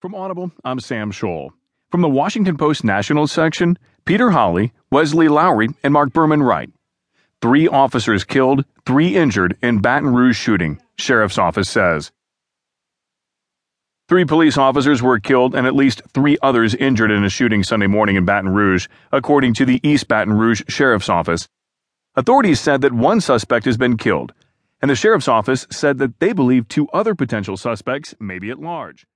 From Audible, I'm Sam Scholl. From the Washington Post National section, Peter Holley, Wesley Lowery, and Mark Berman write. Three officers killed, three injured in Baton Rouge shooting, Sheriff's Office says. Three police officers were killed and at least three others injured in a shooting Sunday morning in Baton Rouge, according to the East Baton Rouge Sheriff's Office. Authorities said that one suspect has been killed, and the Sheriff's Office said that they believe two other potential suspects may be at large.